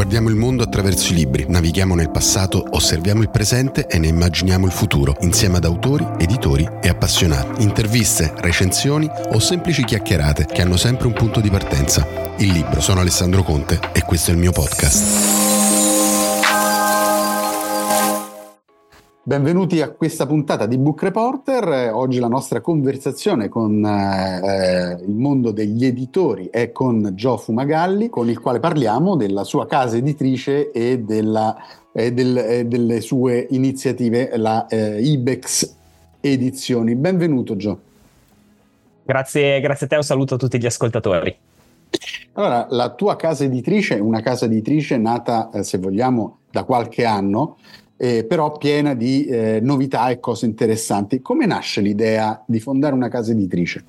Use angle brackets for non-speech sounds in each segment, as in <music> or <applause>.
Guardiamo il mondo attraverso i libri, navighiamo nel passato, osserviamo il presente e ne immaginiamo il futuro, insieme ad autori, editori e appassionati. Interviste, recensioni o semplici chiacchierate che hanno sempre un punto di partenza. Il libro. Sono Alessandro Conte e questo è il mio podcast. Benvenuti a questa puntata di Book Reporter. Oggi la nostra conversazione con eh, il mondo degli editori è con Gio Fumagalli, con il quale parliamo della sua casa editrice e, della, e, del, e delle sue iniziative, la eh, Ibex Edizioni. Benvenuto Gio. Grazie, grazie a te, un saluto a tutti gli ascoltatori. Allora, la tua casa editrice è una casa editrice nata, eh, se vogliamo, da qualche anno, eh, però piena di eh, novità e cose interessanti. Come nasce l'idea di fondare una casa editrice?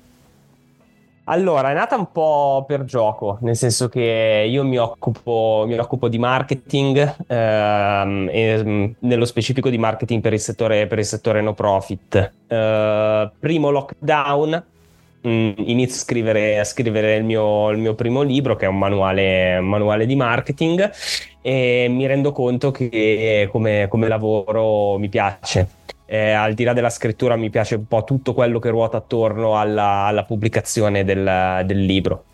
Allora, è nata un po' per gioco, nel senso che io mi occupo, mi occupo di marketing, ehm, e, mm, nello specifico di marketing per il settore, per il settore no profit. Eh, primo lockdown, inizio a scrivere, a scrivere il, mio, il, mio, primo libro, che è un manuale, un manuale, di marketing, e mi rendo conto che come, come lavoro mi piace. Eh, al di là della scrittura, mi piace un po' tutto quello che ruota attorno alla, alla pubblicazione del, del libro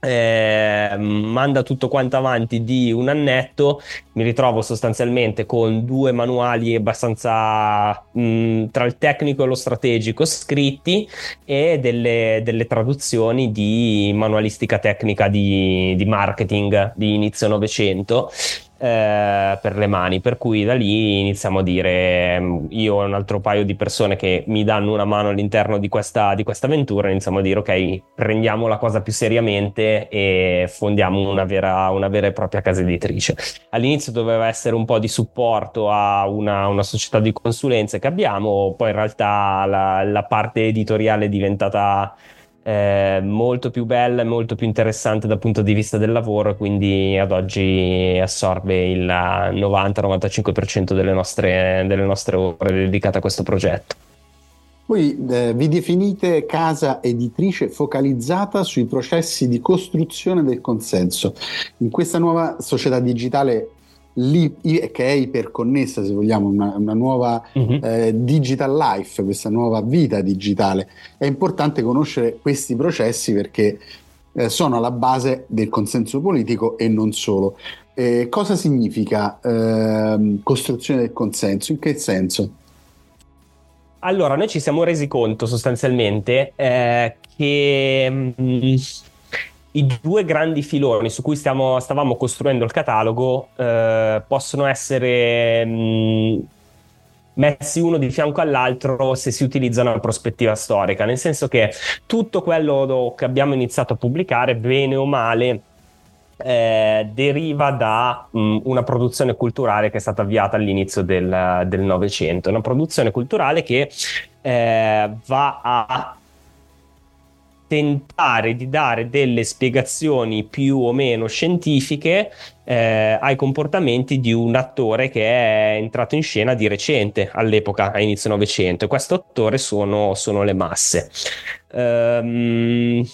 eh, manda tutto quanto avanti di un annetto, mi ritrovo sostanzialmente con due manuali abbastanza mh, tra il tecnico e lo strategico scritti e delle, delle traduzioni di manualistica tecnica di, di marketing di inizio Novecento eh, per le mani, per cui da lì iniziamo a dire mm, io e un altro paio di persone che mi danno una mano all'interno di questa, di questa avventura, iniziamo a dire ok, prendiamo la cosa più seriamente e fondiamo una vera, una vera e propria casa editrice. All'inizio doveva essere un po' di supporto a una, una società di consulenze che abbiamo, poi in realtà la, la parte editoriale è diventata eh, molto più bella e molto più interessante dal punto di vista del lavoro, quindi ad oggi assorbe il 90-95% delle nostre, delle nostre ore dedicate a questo progetto. Voi eh, vi definite casa editrice focalizzata sui processi di costruzione del consenso. In questa nuova società digitale lì, che è iperconnessa, se vogliamo, una, una nuova uh-huh. eh, digital life, questa nuova vita digitale. È importante conoscere questi processi perché eh, sono alla base del consenso politico e non solo. Eh, cosa significa ehm, costruzione del consenso? In che senso? Allora, noi ci siamo resi conto sostanzialmente eh, che mh, mm, i due grandi filoni su cui stiamo, stavamo costruendo il catalogo eh, possono essere mh, mm, messi uno di fianco all'altro se si utilizza una prospettiva storica, nel senso che tutto quello che abbiamo iniziato a pubblicare, bene o male, eh, deriva da mh, mm, una produzione culturale che è stata avviata all'inizio del Novecento, una produzione culturale che eh, va a tentare di dare delle spiegazioni più o meno scientifiche eh, ai comportamenti di un attore che è entrato in scena di recente, all'epoca, a inizio Novecento. Questo attore sono, sono le masse. Um,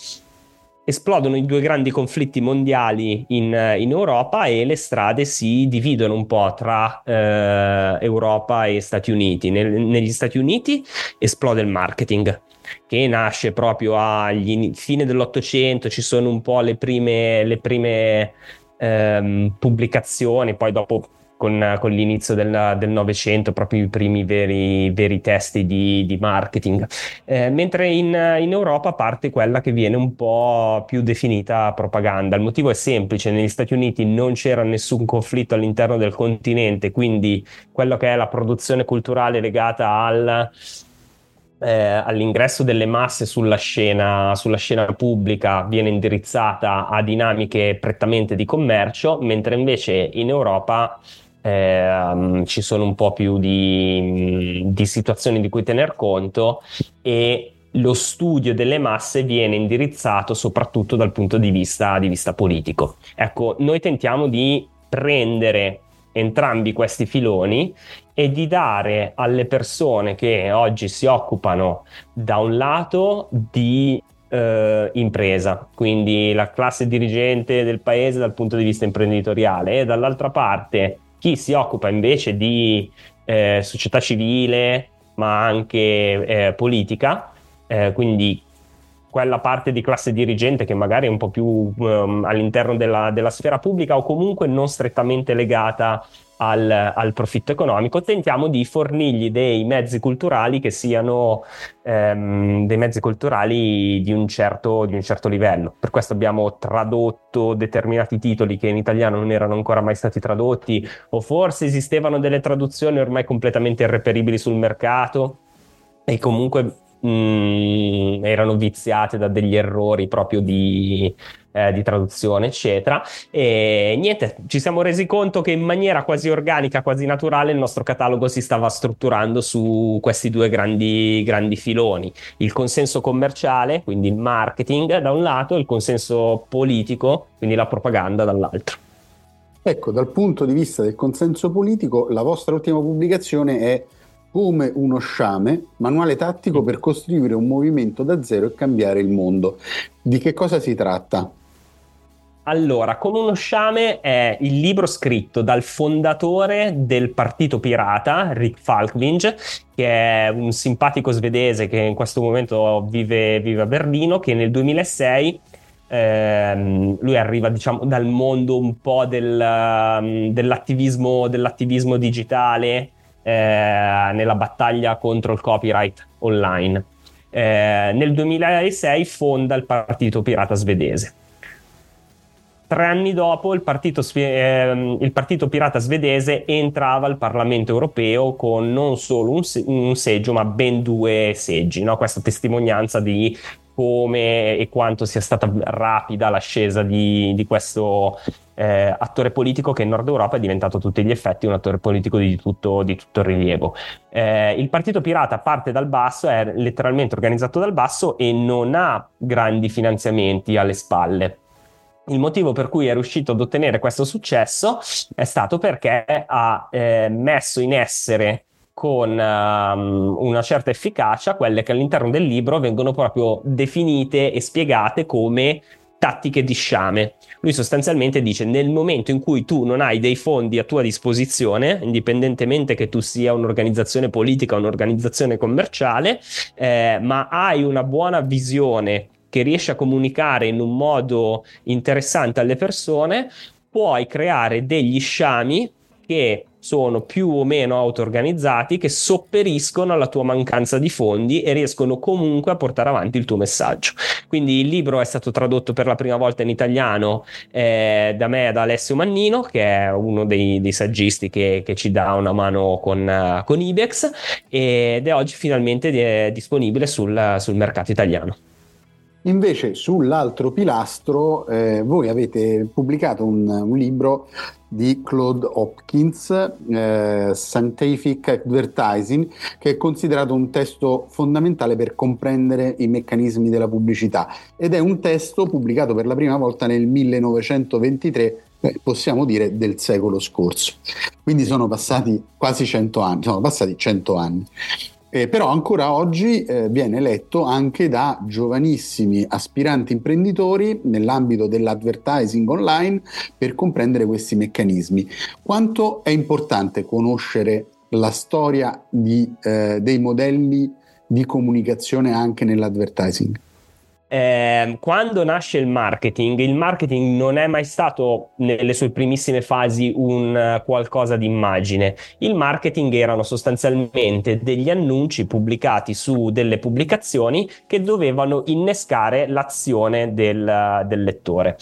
esplodono i due grandi conflitti mondiali in, in, Europa e le strade si dividono un po' tra eh, Europa e Stati Uniti. Nel, negli Stati Uniti esplode il marketing che nasce proprio agli fine dell'Ottocento, ci sono un po' le prime, le prime ehm, pubblicazioni, poi dopo con, con l'inizio del Novecento, proprio i primi veri, veri testi di, di marketing. Eh, mentre in, in, Europa parte quella che viene un po' più definita propaganda. Il motivo è semplice: negli Stati Uniti non c'era nessun conflitto all'interno del continente, quindi quello che è la produzione culturale legata al eh, all'ingresso delle masse sulla scena, sulla scena pubblica viene indirizzata a dinamiche prettamente di commercio, mentre invece in Europa eh, ci sono un po' più di, di situazioni di cui tener conto e lo studio delle masse viene indirizzato soprattutto dal punto di vista, di vista politico. Ecco, noi tentiamo di prendere entrambi questi filoni e di dare alle persone che oggi si occupano da un lato di eh, impresa, quindi la classe dirigente del paese dal punto di vista imprenditoriale, e dall'altra parte chi si occupa invece di eh, società civile, ma anche eh, politica, eh, quindi quella parte di classe dirigente che magari è un po' più um, all'interno della, della, sfera pubblica o comunque non strettamente legata al, al, profitto economico, tentiamo di fornirgli dei mezzi culturali che siano ehm, dei mezzi culturali di un, certo, di un certo livello. Per questo abbiamo tradotto determinati titoli che in italiano non erano ancora mai stati tradotti, o forse esistevano delle traduzioni ormai completamente irreperibili sul mercato. E comunque mh, mm, erano viziate da degli errori proprio di, eh, di traduzione, eccetera. E niente, ci siamo resi conto che in maniera quasi organica, quasi naturale, il nostro catalogo si stava strutturando su questi due grandi, grandi filoni: il consenso commerciale, quindi il marketing da un lato, e il consenso politico, quindi la propaganda dall'altro. Ecco, dal punto di vista del consenso politico, la vostra ultima pubblicazione è come uno sciame, manuale tattico per costruire un movimento da zero e cambiare il mondo. Di che cosa si tratta? Allora, Come uno sciame è il libro scritto dal fondatore del Partito Pirata, Rick Falkvinge, che è un simpatico svedese che in questo momento vive, vive a Berlino, che nel 2006 ehm, lui arriva diciamo, dal mondo un po' del, um, dell'attivismo, dell'attivismo digitale, eh, nella battaglia contro il copyright online. Eh, nel 2006 fonda il Partito Pirata Svedese. Tre anni dopo il partito, eh, il partito, pirata svedese entrava al Parlamento europeo con non solo un, se- un seggio ma ben due seggi. No? Questa testimonianza di come e quanto sia stata rapida l'ascesa di, di questo eh, attore politico che in Nord Europa è diventato a tutti gli effetti un attore politico di tutto, di tutto rilievo. Eh, il Partito Pirata parte dal basso, è letteralmente organizzato dal basso e non ha grandi finanziamenti alle spalle. Il motivo per cui è riuscito ad ottenere questo successo è stato perché ha eh, messo in essere con um, una certa efficacia quelle che all'interno del libro vengono proprio definite e spiegate come tattiche di sciame. Lui sostanzialmente dice nel momento in cui tu non hai dei fondi a tua disposizione, indipendentemente che tu sia un'organizzazione politica o un'organizzazione commerciale, eh, ma hai una buona visione che riesce a comunicare in un modo interessante alle persone, puoi creare degli sciami che sono più o meno auto-organizzati che sopperiscono alla tua mancanza di fondi e riescono comunque a portare avanti il tuo messaggio. Quindi il libro è stato tradotto per la prima volta in italiano eh, da me da Alessio Mannino, che è uno dei, dei saggisti che, che, ci dà una mano con, uh, con Ibex ed è oggi finalmente è disponibile sul, sul mercato italiano. Invece sull'altro pilastro eh, voi avete pubblicato un, un, libro di Claude Hopkins, eh, Scientific Advertising, che è considerato un testo fondamentale per comprendere i meccanismi della pubblicità ed è un testo pubblicato per la prima volta nel 1923 possiamo dire del secolo scorso. Quindi sono passati quasi 100 anni, sono passati 100 anni. Eh, però ancora oggi eh, viene letto anche da giovanissimi aspiranti imprenditori nell'ambito dell'advertising online per comprendere questi meccanismi. Quanto è importante conoscere la storia di, eh, dei modelli di comunicazione anche nell'advertising? Eh, quando nasce il marketing, il marketing non è mai stato nelle sue primissime fasi un uh, qualcosa di immagine. Il marketing erano sostanzialmente degli annunci pubblicati su delle pubblicazioni che dovevano innescare l'azione del, del lettore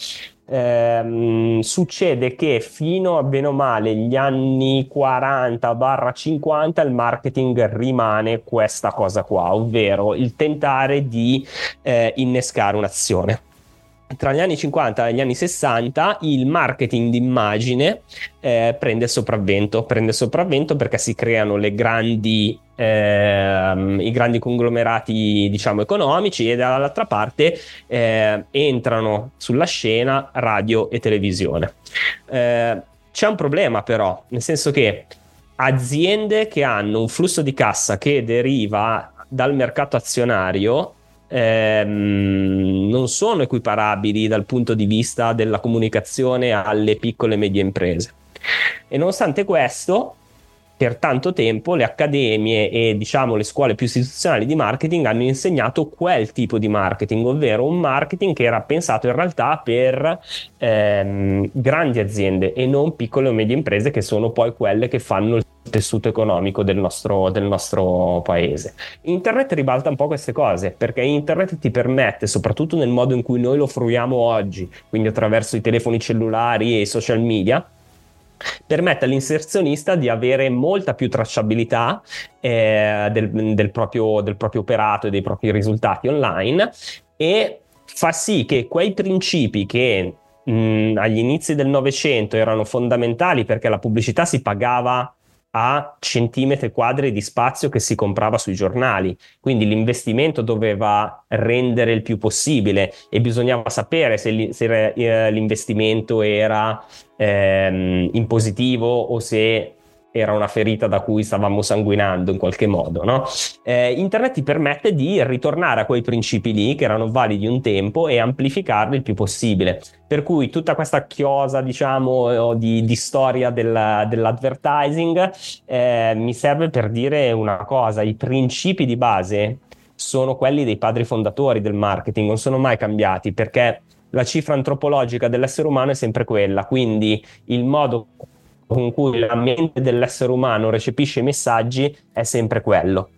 ehm, succede che fino a bene o male gli anni 40-50 il marketing rimane questa cosa qua, ovvero il tentare di eh, innescare un'azione tra gli anni 50 e gli anni 60 il marketing d'immagine eh, prende sopravvento, prende sopravvento perché si creano le grandi, eh, i grandi conglomerati diciamo economici e dall'altra parte eh, entrano sulla scena radio e televisione. Eh, c'è un problema però, nel senso che aziende che hanno un flusso di cassa che deriva dal mercato azionario ehm, non sono equiparabili dal punto di vista della comunicazione alle piccole e medie imprese. E nonostante questo, per tanto tempo le accademie e diciamo le scuole più istituzionali di marketing hanno insegnato quel tipo di marketing, ovvero un marketing che era pensato in realtà per ehm, grandi aziende e non piccole o medie imprese che sono poi quelle che fanno il tessuto economico del nostro, del nostro paese. Internet ribalta un po' queste cose perché internet ti permette, soprattutto nel modo in cui noi lo fruiamo oggi, quindi attraverso i telefoni cellulari e i social media, permette all'inserzionista di avere molta più tracciabilità eh, del, del, proprio, del proprio operato e dei propri risultati online e fa sì che quei principi che mh, agli inizi del Novecento erano fondamentali perché la pubblicità si pagava a centimetri quadri di spazio che si comprava sui giornali. Quindi l'investimento doveva rendere il più possibile e bisognava sapere se, se eh, l'investimento era ehm, in positivo o se era una ferita da cui stavamo sanguinando in qualche modo. No? Eh, internet ti permette di ritornare a quei principi lì che erano validi un tempo e amplificarli il più possibile. Per cui tutta questa chiosa, diciamo, di, di storia del, dell'advertising eh, mi serve per dire una cosa: i principi di base sono quelli dei padri fondatori del marketing, non sono mai cambiati perché la cifra antropologica dell'essere umano è sempre quella, quindi il modo con cui la mente dell'essere umano recepisce i messaggi è sempre quello.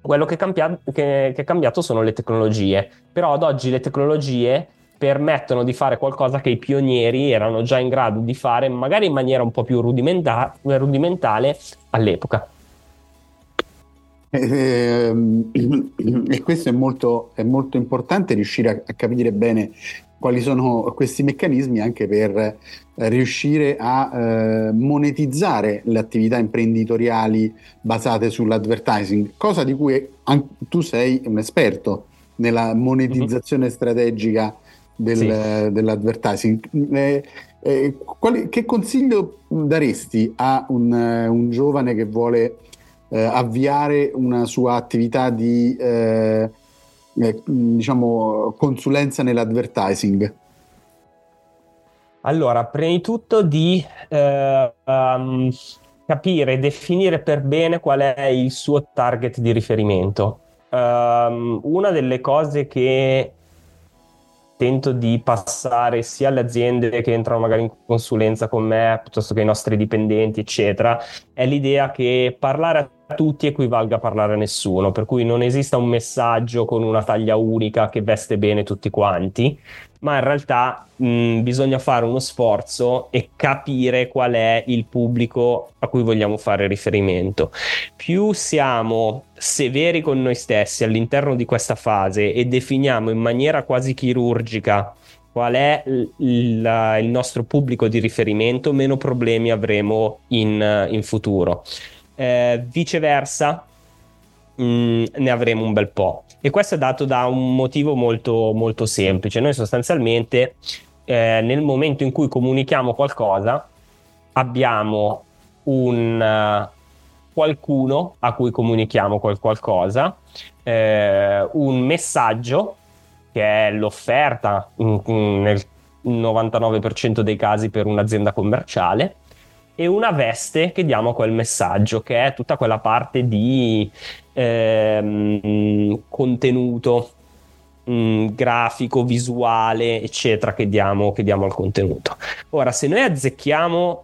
Quello che, cambia- che, che è cambiato sono le tecnologie, però ad oggi le tecnologie permettono di fare qualcosa che i pionieri erano già in grado di fare, magari in maniera un po' più rudimenta- rudimentale all'epoca. Eh, <clears throat> e questo è molto, è molto importante riuscire a, capire bene quali sono questi meccanismi anche per eh, riuscire a eh, monetizzare le attività imprenditoriali basate sull'advertising, cosa di cui an- tu sei un esperto nella monetizzazione mm-hmm. strategica del, sì. dell'advertising. Eh, eh, quali, che consiglio daresti a un, un giovane che vuole eh, avviare una sua attività di eh, eh, diciamo, consulenza nell'advertising? Allora, prima di tutto di eh, um, capire, definire per bene qual è il suo target di riferimento. Um, una delle cose che tento di passare sia alle aziende che entrano magari in consulenza con me, piuttosto che ai nostri dipendenti, eccetera, è l'idea che parlare a tutti equivalga a parlare a nessuno, per cui non esista un messaggio con una taglia unica che veste bene tutti quanti, ma in realtà mh, bisogna fare uno sforzo e capire qual è il pubblico a cui vogliamo fare riferimento. Più siamo severi con noi stessi all'interno di questa fase e definiamo in maniera quasi chirurgica qual è il, il, il nostro pubblico di riferimento, meno problemi avremo in, in futuro. Eh, viceversa, mh, mm, ne avremo un bel po'. E questo è dato da un motivo molto, molto semplice. Noi sostanzialmente eh, nel momento in cui comunichiamo qualcosa abbiamo un uh, qualcuno a cui comunichiamo quel qualcosa, eh, un messaggio che è l'offerta in, in, nel 99% dei casi per un'azienda commerciale e una veste che diamo a quel messaggio, che è tutta quella parte di ehm, contenuto mm, grafico, visuale, eccetera, che diamo, che diamo al contenuto. Ora, se noi azzecchiamo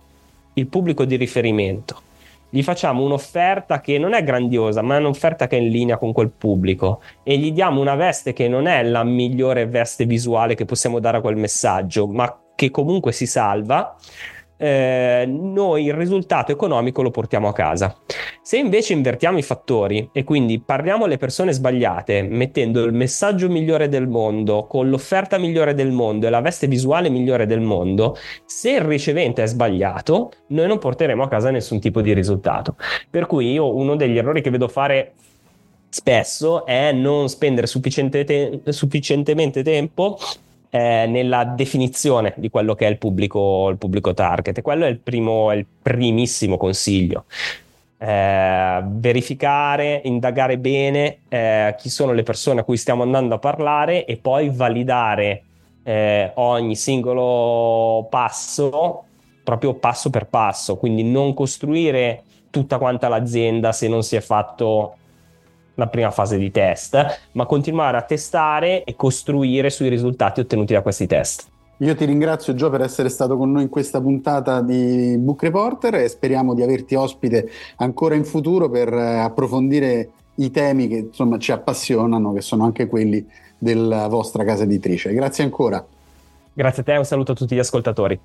il pubblico di riferimento, gli facciamo un'offerta che non è grandiosa, ma è un'offerta che è in linea con quel pubblico e gli diamo una veste che non è la migliore veste visuale che possiamo dare a quel messaggio, ma che comunque si salva, eh, noi il risultato economico lo portiamo a casa. Se invece invertiamo i fattori e quindi parliamo alle persone sbagliate, mettendo il messaggio migliore del mondo, con l'offerta migliore del mondo e la veste visuale migliore del mondo, se il ricevente è sbagliato, noi non porteremo a casa nessun tipo di risultato. Per cui io uno degli errori che vedo fare spesso è non spendere sufficiente te- sufficientemente tempo eh, nella definizione di quello che è il pubblico, il pubblico target. E quello è il, primo, è il primissimo consiglio. eh, verificare, indagare bene eh, chi sono le persone a cui stiamo andando a parlare e poi validare eh, ogni singolo passo proprio passo per passo, quindi non costruire tutta quanta l'azienda se non si è fatto la prima fase di test, ma continuare a testare e costruire sui risultati ottenuti da questi test. Io ti ringrazio Gio per essere stato con noi in questa puntata di Book Reporter e speriamo di averti ospite ancora in futuro per eh, approfondire i temi che insomma ci appassionano, che sono anche quelli della vostra casa editrice. Grazie ancora. Grazie a te un saluto a tutti gli ascoltatori.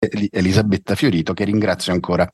Elisabetta Fiorito che ringrazio ancora.